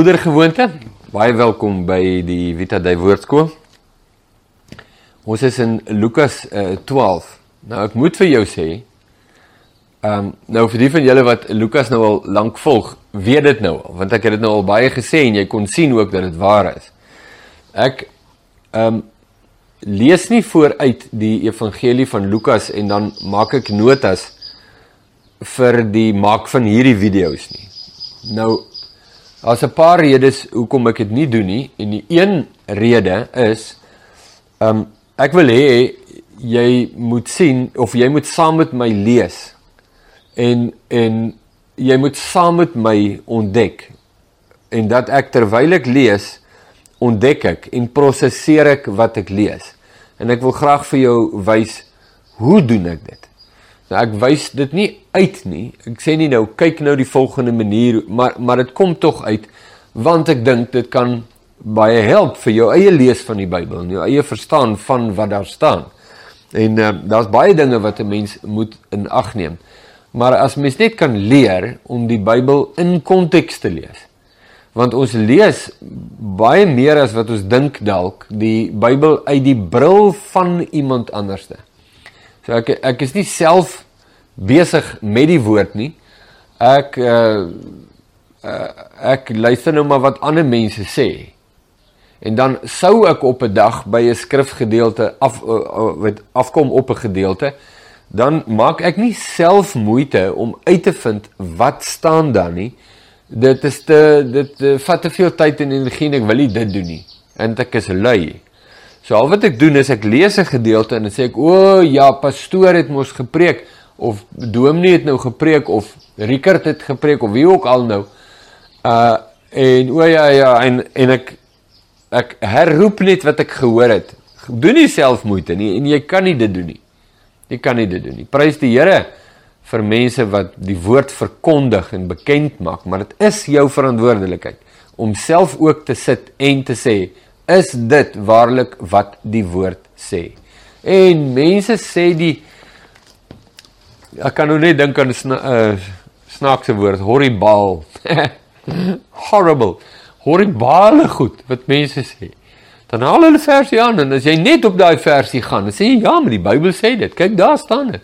ouer gewoonte. Baie welkom by die Vita Dei Woordskool. Ons is in Lukas uh, 12. Nou ek moet vir jou sê, ehm um, nou vir die van julle wat Lukas nou al lank volg, weet dit nou al, want ek het dit nou al baie gesê en jy kon sien ook dat dit waar is. Ek ehm um, lees nie vooruit die evangelie van Lukas en dan maak ek notas vir die maak van hierdie video's nie. Nou Daar's 'n paar redes hoekom ek dit nie doen nie en die een rede is um, ek wil hê jy moet sien of jy moet saam met my lees en en jy moet saam met my ontdek en dat ek terwyl ek lees ontdek ek en prosesseer ek wat ek lees. En ek wil graag vir jou wys hoe doen ek dit Nou ek wys dit nie uit nie. Ek sê nie nou kyk nou die volgende manier, maar maar dit kom tog uit want ek dink dit kan baie help vir jou eie lees van die Bybel, jou eie verstaan van wat daar staan. En uh, daar's baie dinge wat 'n mens moet in ag neem. Maar as mens net kan leer om die Bybel in konteks te lees. Want ons lees baie meer as wat ons dink dalk die Bybel uit die bril van iemand anderste. So ek ek is nie self besig met die woord nie. Ek uh, uh ek luister nou maar wat ander mense sê. En dan sou ek op 'n dag by 'n skrifgedeelte af uh, uh, wat afkom op 'n gedeelte, dan maak ek nie self moeite om uit te vind wat staan daar nie. Dit is te dit uh, vat te veel tyd en energie en ek wil nie dit doen nie. En ek is lui. So al wat ek doen is ek lees 'n gedeelte en dan sê ek o ja, pastoor het mos gepreek of Dominee het nou gepreek of Rickert het gepreek of wie ook al nou. Uh en o ja ja en en ek ek herroep net wat ek gehoor het. Doen nie self moeite nie en jy kan nie dit doen nie. Jy kan nie dit doen nie. Prys die Here vir mense wat die woord verkondig en bekend maak, maar dit is jou verantwoordelikheid om self ook te sit en te sê is dit waarlik wat die woord sê. En mense sê die ek kan nou net dink aan 'n sna, uh, snaakse woord, horribaal. Horrible. Horribale goed wat mense sê. Dan haal hulle versie aan en as jy net op daai versie gaan, dan sê jy ja, maar die Bybel sê dit. Kyk, daar staan dit.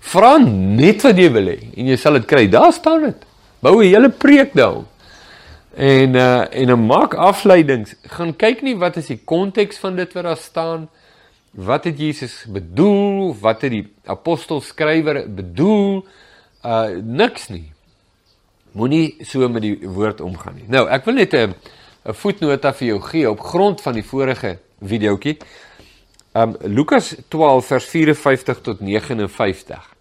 Vra net wat jy wil hê en jy sal dit kry. Daar staan dit. Bou 'n hele preek daarop. En uh en dan maak afleidings. Gaan kyk nie wat is die konteks van dit wat daar staan. Wat het Jesus bedoel? Wat het die apostel skrywer bedoel? Uh niks nie. Moenie so met die woord omgaan nie. Nou, ek wil net 'n 'n voetnota vir jou gee op grond van die vorige videoetjie. Um Lukas 12 vers 54 tot 59.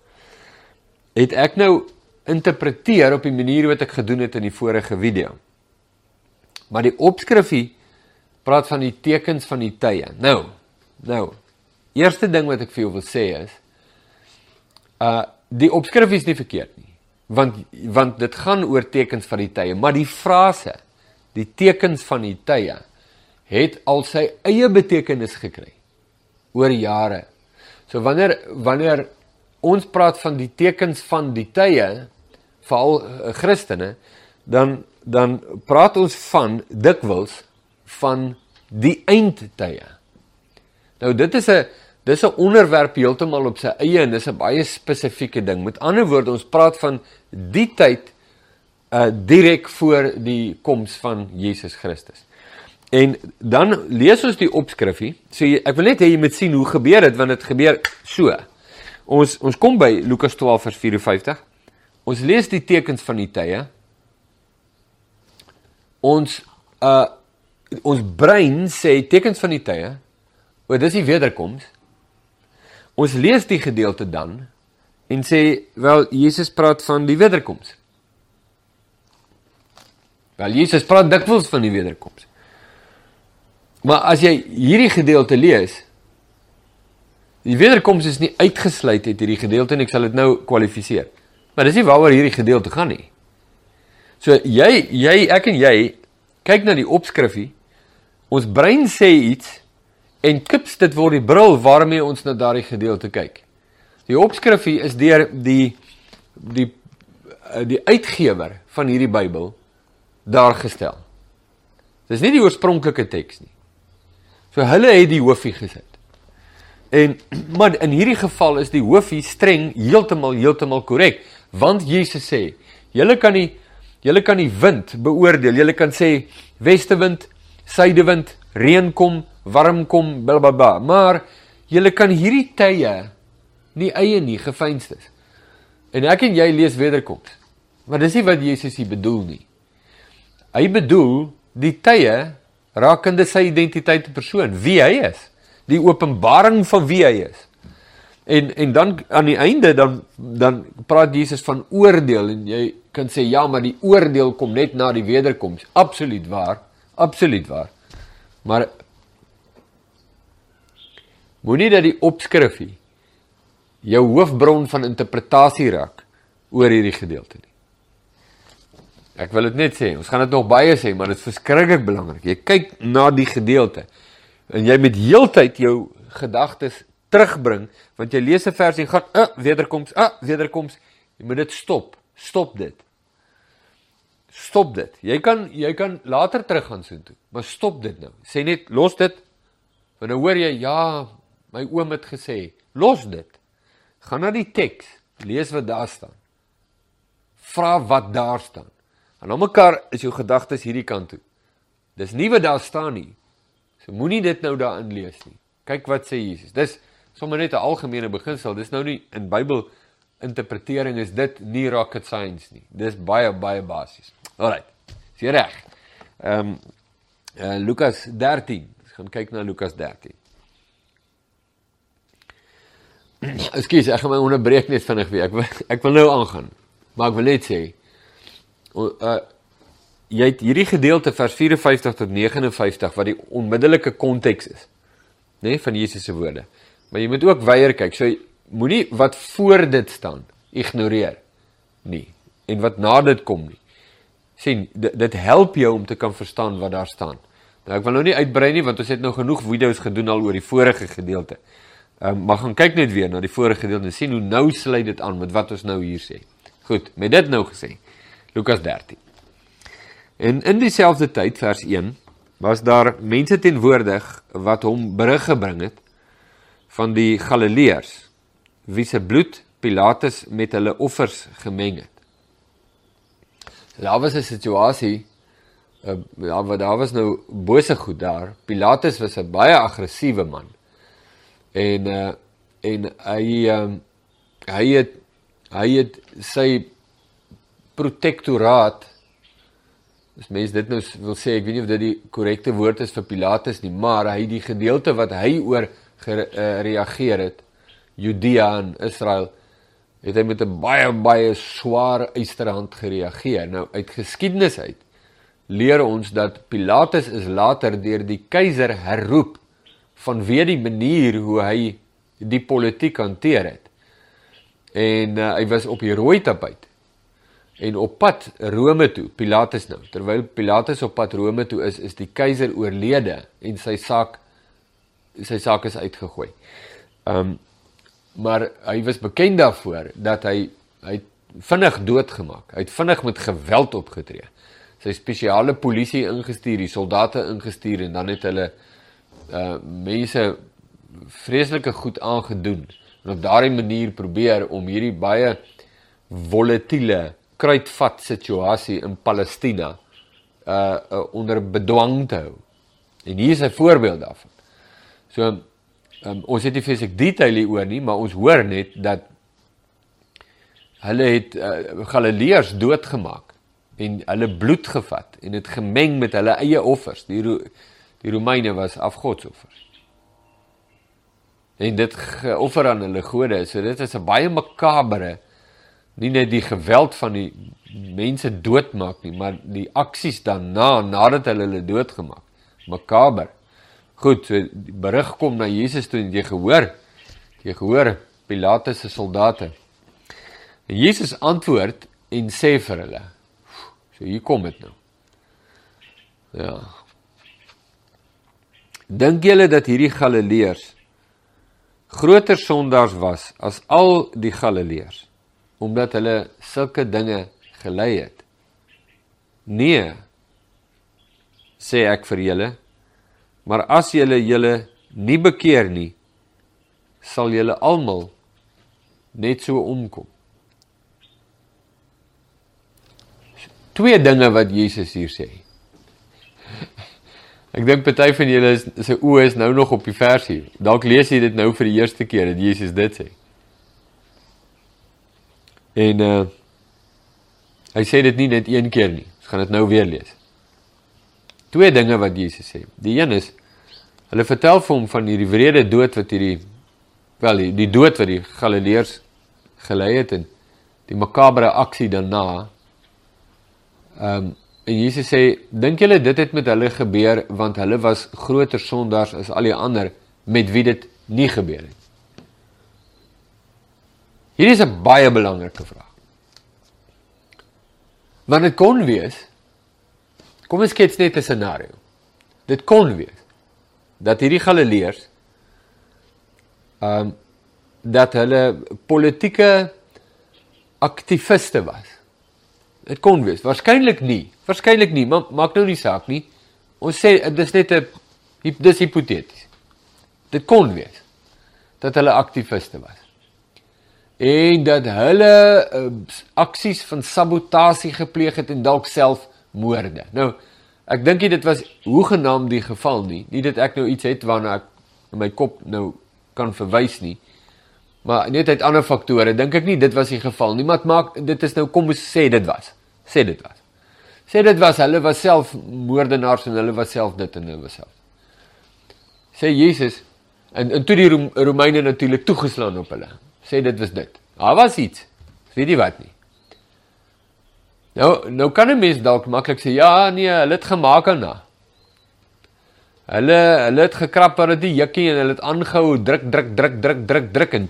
Het ek nou interpreteer op die manier wat ek gedoen het in die vorige video. Maar die opskrifie praat van die tekens van die tye. Nou, nou. Eerste ding wat ek vir jou wil sê is uh die opskrif is nie verkeerd nie. Want want dit gaan oor tekens van die tye, maar die frase die tekens van die tye het al sy eie betekenis gekry oor jare. So wanneer wanneer ons praat van die tekens van die tye veral uh, Christene, dan dan praat ons van dikwels van die eindtye. Nou dit is 'n dis 'n onderwerp heeltemal op sy eie en dis 'n baie spesifieke ding. Met ander woorde, ons praat van die tyd uh direk voor die koms van Jesus Christus. En dan lees ons die opskrifie. So jy, ek wil net hê jy moet sien hoe gebeur dit want dit gebeur so. Ons ons kom by Lukas 12 vers 54. Ons lees die tekens van die tye ons uh ons brein sê tekens van die tye. O, dis die wederkoms. Ons lees die gedeelte dan en sê wel Jesus praat van die wederkoms. Wel Jesus praat dikwels van die wederkoms. Maar as jy hierdie gedeelte lees, die wederkoms is nie uitgesluit uit hierdie gedeelte en ek sal dit nou kwalifiseer. Maar dis nie waaroor hierdie gedeelte gaan nie. So jy jy ek en jy kyk na die opskrifie. Ons brein sê iets en kips dit word die bril waarmee ons na daardie gedeelte kyk. Die opskrifie is deur die die die uitgewer van hierdie Bybel daar gestel. Dis nie die oorspronklike teks nie. So hulle het die hoofie gesit. En maar in hierdie geval is die hoofie streng heeltemal heeltemal korrek, want Jesus sê, julle kan nie julle kan die wind beoordeel. Julle kan sê westewind, suidewind, reën kom, warm kom, blablabla, maar julle kan hierdie tye nie eie nie gefeinstes. En ek en jy lees wederkoms. Maar dis nie wat Jesus hier bedoel nie. Hy bedoel die tye rakende sy identiteit te persoon, wie hy is, die openbaring van wie hy is. En en dan aan die einde dan dan praat Jesus van oordeel en jy kan sê ja, maar die oordeel kom net na die wederkoms. Absoluut waar. Absoluut waar. Maar moenie dat die opskrifie jou hoofbron van interpretasie raak oor hierdie gedeelte nie. Ek wil dit net sê, ons gaan dit nog baie sê, maar dit is verskriklik belangrik. Jy kyk na die gedeelte en jy met heeltyd jou gedagtes terugbring, want jy lees 'n vers en gaan, "Uh, wederkoms, uh, wederkoms." Jy moet dit stop. Stop dit. Stop dit. Jy kan jy kan later teruggaan soontoe, maar stop dit nou. Sê net los dit. Want nou hoor jy, "Ja, my oom het gesê." Los dit. Gaan na die teks, lees wat daar staan. Vra wat daar staan. En om mekaar is jou gedagtes hierdie kant toe. Dis nie wat daar staan nie. So moenie dit nou daarin lees nie. Kyk wat sê Jesus. Dis sommer net 'n algemene beginsel. Dis nou nie in Bybel interpretering is dit nie rocket science nie. Dis baie baie basies. Alrite. Is jy reg? Ehm um, uh, Lukas 13. Ons gaan kyk na Lukas 13. Ekskuus, ek gaan my onderbreek net vinnig weer. Ek ek wil nou aangaan. Maar ek wil net sê uh jy het hierdie gedeelte vers 54 tot 59 wat die onmiddellike konteks is, nê, nee, van Jesus se woorde. Maar jy moet ook weier kyk. So moenie wat voor dit staan ignoreer nie en wat na dit kom nie. sien dit, dit help jou om te kan verstaan wat daar staan. Nou ek wil nou nie uitbrei nie want ons het nou genoeg video's gedoen al oor die vorige gedeelte. Ehm um, maar gaan kyk net weer na die vorige gedeelte en sien hoe nou sluit dit aan met wat ons nou hier sê. Goed, met dit nou gesê. Lukas 13. En in dieselfde tyd vers 1 was daar mense teenwoordig wat hom berig gebring het van die Galileërs wie se bloed Pilatus met hulle offers gemeng het. Daar was 'n situasie uh, ja, wat daar was nou bose goed daar. Pilatus was 'n baie aggressiewe man. En uh en hy um, hy het hy het sy protektoraat as mens dit nou wil sê, ek weet nie of dit die korrekte woord is vir Pilatus nie, maar hy die gedeelte wat hy oor gereageer eh, het, Judea en Israel, het hy met 'n baie baie swaar eysterhand gereageer. Nou uit geskiedenis uit leer ons dat Pilatus is later deur die keiser herroep vanweë die manier hoe hy die politiek hanteer het. En uh, hy was op die rooi tapuit en op pad Rome toe, Pilatus nou. Terwyl Pilatus op pad Rome toe is, is die keiser oorlede en sy saak sy saak is uitgegooi. Um maar hy was bekend daarvoor dat hy hy vinnig doodgemaak. Hy het vinnig met geweld opgetree. Sy spesiale polisie ingestuur, die soldate ingestuur en dan het hulle uh mense vreeslike goed aangedoen en op daardie manier probeer om hierdie baie volatiele kruitvat situasie in Palestina uh, uh onder bedwang te hou. En hier is 'n voorbeeld daarvan. So um, ons het nie fisiek detail hier oor nie, maar ons hoor net dat hulle het uh, Galileërs doodgemaak en hulle bloed gevat en dit gemeng met hulle eie offers. Die Ro die Romeine was afgodsoffers. En dit geoffer aan hulle gode. So dit is 'n baie makabere nie net die geweld van die mense doodmaak nie, maar die aksies daarna nadat hulle hulle doodgemaak. Makaber. Goed, so die berig kom na Jesus toe en jy gehoor, jy gehoor Pilatus se soldate. En Jesus antwoord en sê vir hulle. So hier kom dit nou. Ja. Dink julle dat hierdie Galileërs groter sondaars was as al die Galileërs? omdat hulle sulke dinge gelei het. Nee, sê ek vir julle, maar as julle julle nie bekeer nie, sal julle almal net so omkom. Twee dinge wat Jesus hier sê. Ek dink party van julle is se oë is nou nog op die versie. Dalk lees jy dit nou vir die eerste keer dat Jesus dit sê. En uh hy sê dit nie net een keer nie. Ons gaan dit nou weer lees. Twee dinge wat Jesus sê. Die een is hulle vertel vir hom van hierdie wrede dood wat hierdie wel die, die dood wat die Galileërs gelei het en die makabre aksie daarna. Ehm um, En Jesus sê, dink julle dit het met hulle gebeur want hulle was groter sondaars as al die ander met wie dit nie gebeur het. Hier is 'n baie belangrike vraag. Want dit kon wees Kom ons skets net 'n scenario. Dit kon wees dat hierdie Galileërs ehm um, dat hulle politieke aktiviste was. Dit kon wees, waarskynlik nie. Waarskynlik nie, maar maak nou nie saak nie. Ons sê dis net 'n dis hipoteties. Dit kon wees dat hulle aktiviste was. En dat hulle uh, aksies van sabotasie gepleeg het en dalk self moorde. Nou, ek dink dit was hoegenaamd die geval nie. Nie dat ek nou iets het waarna ek in my kop nou kan verwys nie. Maar net uit ander faktore dink ek nie dit was die geval nie, maar dit maak dit is nou kom ons sê dit was. Sê dit was. Sê dit was hulle was self moordenaars en hulle was self dit en hulle was self. Sê Jesus en en toe die Romeine natuurlik toegeslaan op hulle. Sê dit was dit. Daar was iets. Weet jy wat nie? Nou nou kan 'n mens dalk maklik sê ja, nee, hulle het gemaak aan. Hulle hulle het gekrap oor die jukkie en hulle het aangehou druk druk druk druk druk druk en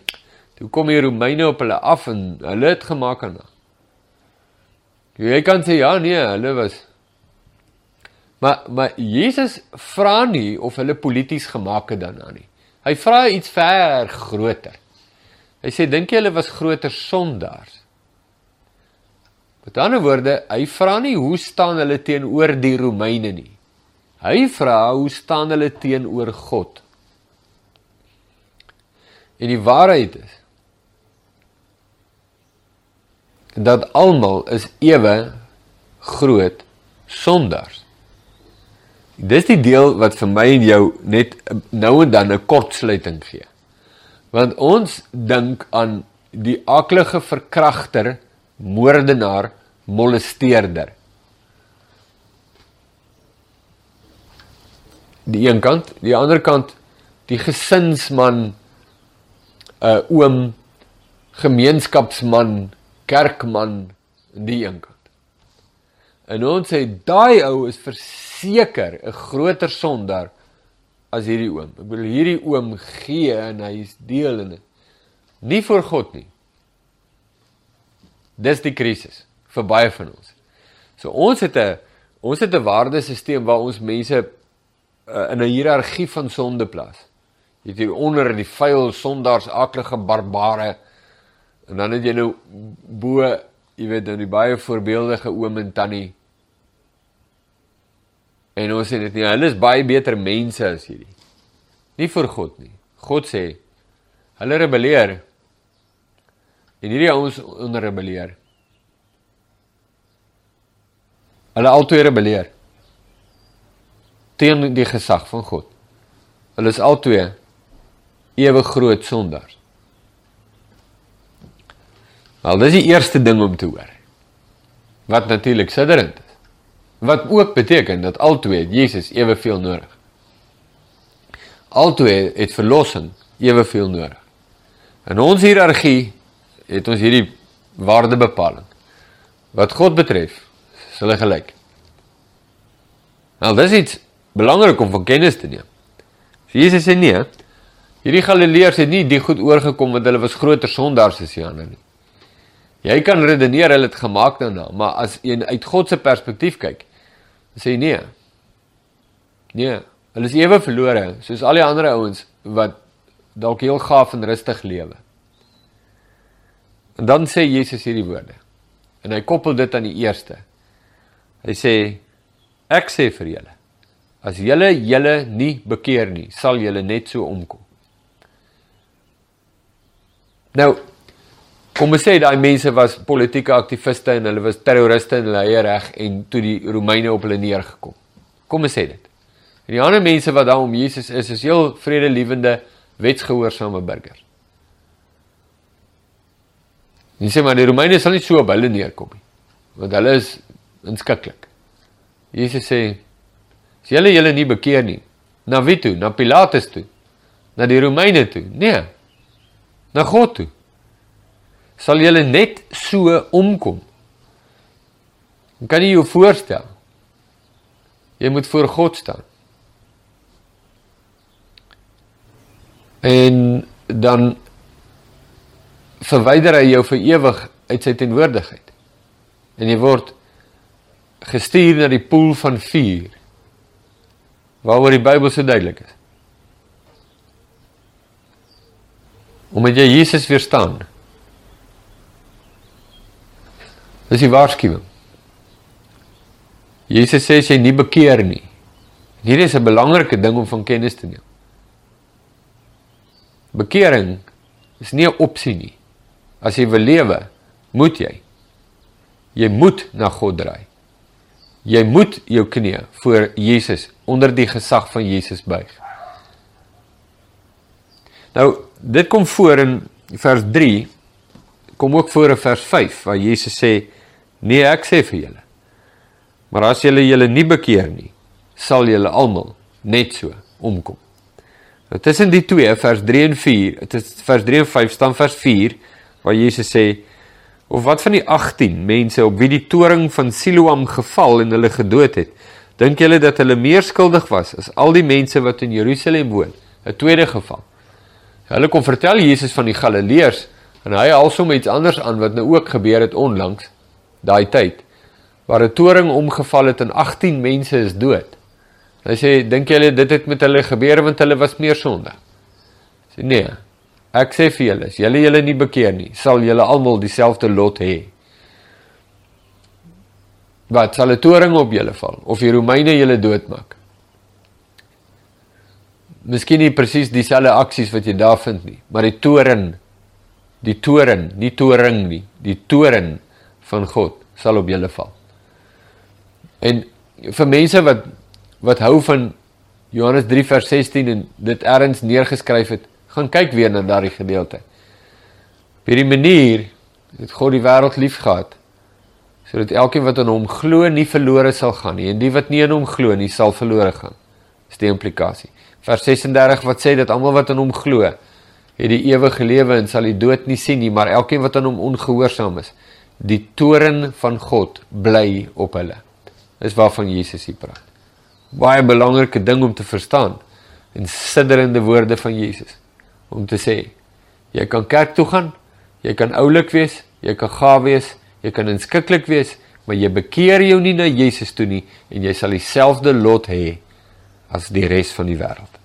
toe kom die Romeine op hulle af en hulle het gemaak aan. Jy kan sê ja, nee, hulle was Maar maar Jesus vra nie of hulle polities gemaak het daarna nie. Hy vra iets ver groter. Hy sê dink jy hulle was groter sondaars? Met ander woorde, hy vra nie hoe staan hulle teenoor die Romeine nie. Hy vra hoe staan hulle teenoor God? En die waarheid is dat almal is ewe groot sondaars. Dis die deel wat vir my en jou net nou en dan 'n kortsluiting gee. Want ons dink aan die aklige verkragter, moordenaar, molesteerder. Die een kant, die ander kant die gesinsman, 'n uh, oom, gemeenskapsman, kerkman in die een kant. En ons sê daai ou is verseker 'n groter sondaar as hierdie oom. Ek bedoel hierdie oom gee en hy is deel in dit. Nie vir God nie. Dis die krisis vir baie van ons. So ons het 'n ons het 'n waardesisteem waar ons mense uh, in 'n hiërargie van sonde plaas. Jy het hier onder die vuil sondaars, aklige barbare En dan het jy nou bo, jy weet nou die baie voorbeeldige oom en tannie. En ons sê dit nie, hulle is baie beter mense as hierdie. Nie vir God nie. God sê hulle rebelleer. En hierdie ouens onder rebelleer. Hulle altoe rebelleer teen die gesag van God. Hulle is altoe ewe groot sondaars. Wel, dis die eerste ding om te hoor. Wat natuurlik sidderend is. Wat ook beteken dat albei Jesus eweveel nodig. Albei het verlossing eweveel nodig. In ons hiërargie het ons hierdie waardebepaling. Wat God betref, is hulle gelyk. Nou, dis iets belangrik om van kennis te neem. Jesus sê nee, hierdie Galileërs het nie die goed oorgekom want hulle was groter sondaars as die ander nie. Jy kan redeneer hulle het gemaak daarna, maar as jy uit God se perspektief kyk, sê jy nee. Nee, hulle is ewe verlore, soos al die ander ouens wat dalk heel gaaf en rustig lewe. En dan sê Jesus hierdie woorde. En hy koppel dit aan die eerste. Hy sê ek sê vir julle As julle julle nie bekeer nie, sal julle net so omkom. Nou kom ons sê daai mense was politieke aktiviste en hulle was terroriste in hulle eie reg en toe die Romeine op hulle neergekom. Kom ons sê dit. En die ander mense wat daar om Jesus is, is heel vredelewende, wetsgehoorsame burgers. Jy sê maar die Romeine sal nie so op hulle neerkom nie. Want hulle is inskikkelik. Jesus sê as julle julle nie bekeer nie, na wie toe? Na Pilatus toe. Na die Romeine toe? Nee. Na God toe. Sal julle net so omkom? Kan jy jou voorstel? Jy moet voor God staan. En dan verwyder hy jou vir ewig uit sy teenwoordigheid. En jy word gestuur na die poel van vuur. Waaroor die Bybel so duidelik is. Omdat jy Jesus weerstaan. Dis die waarskuwing. Jesus sê as jy nie bekeer nie. Hierdie is 'n belangrike ding om van kennis te neem. Bekering is nie 'n opsie nie. As jy wil lewe, moet jy. Jy moet na God draai. Jy moet jou knie voor Jesus onder die gesag van Jesus buig. Nou, dit kom voor in vers 3 kom ook voor in vers 5 waar Jesus sê: "Nee, ek sê vir julle. Maar as julle julle nie bekeer nie, sal julle almal net so omkom." Nou tussen die twee vers 3 en 4, dit is vers 3 en 5 staan vers 4 waar Jesus sê of wat van die 18 mense op wie die toring van Siloam geval en hulle gedood het dink julle dat hulle meer skuldig was as al die mense wat in Jerusalem woon? 'n tweede geval. Hulle kom vertel Jesus van die Galileërs en hy haal sommer iets anders aan wat nou ook gebeur het onlangs daai tyd waar 'n toring omgeval het en 18 mense is dood. Hy sê dink julle dit het met hulle gebeur want hulle was meer sonde? Sê nee Ek sê vir julle, as julle julle nie bekeer nie, sal julle almal dieselfde lot hê. Wat sal 'n toring op julle val of die Romeine julle doodmaak? Miskien nie presies dieselfde aksies wat jy daar vind nie, maar die toren, die toren, nie toring nie, die toren van God sal op julle val. En vir mense wat wat hou van Johannes 3 vers 16 en dit ergens neergeskryf het, gaan kyk weer na daardie gedeelte. Op hierdie manier het God die wêreld liefgehad sodat elkeen wat aan hom glo nie verlore sal gaan nie en die wat nie aan hom glo nie sal verlore gaan. Dis die implikasie. Vers 36 wat sê dat almal wat aan hom glo het die ewige lewe en sal die dood nie sien nie, maar elkeen wat aan hom ongehoorsaam is, die toren van God bly op hulle. Dis waarvan Jesus hier praat. Baie belangrike ding om te verstaan en sidderende woorde van Jesus om te sê jy kan kerk toe gaan, jy kan oulik wees, jy kan gaaf wees, jy kan inskikkelik wees, maar jy bekeer jou nie na Jesus toe nie en jy sal dieselfde lot hê as die res van die wêreld.